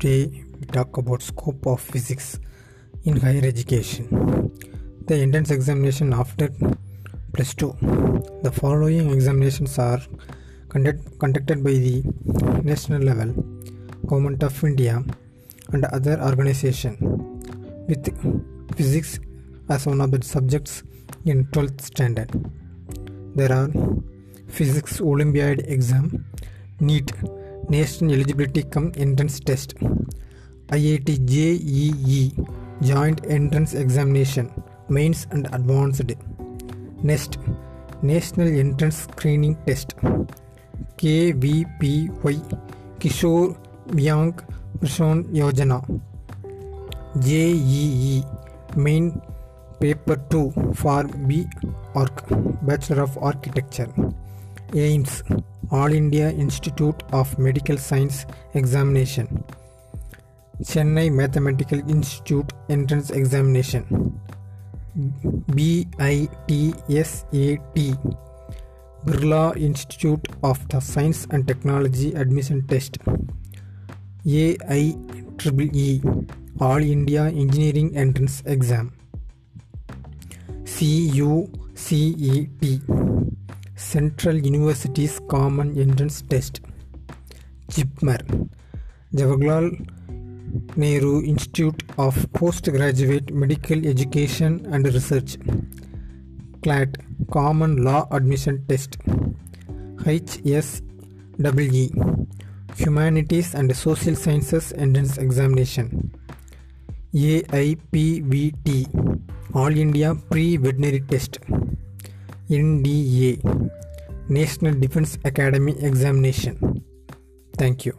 Today we talk about scope of physics in higher education. The entrance examination after plus 2. The following examinations are conduct, conducted by the national level, Government of India and other organization with physics as one of the subjects in 12th standard. There are Physics Olympiad exam, NEET National Eligibility Cum Entrance Test, IIT JEE Joint Entrance Examination, Mains and Advanced, NEST National Entrance Screening Test, KVPY Kishore Vyang Prashon Yojana, JEE Main Paper 2 for B Arch Bachelor of Architecture, AIIMS All India Institute of Medical Science Examination, Chennai Mathematical Institute Entrance Examination, BITSAT Birla Institute of the Science and Technology Admission Test, AIEEE All India Engineering Entrance Exam, CUCET Central Universities Common Entrance Test, JIPMER Jawaharlal Nehru Institute of Postgraduate Medical Education and Research, CLAT Common Law Admission Test, HSEE Humanities and Social Sciences Entrance Examination, AIPVT All India Pre Veterinary Test, NDA National Defense Academy Examination. Thank you.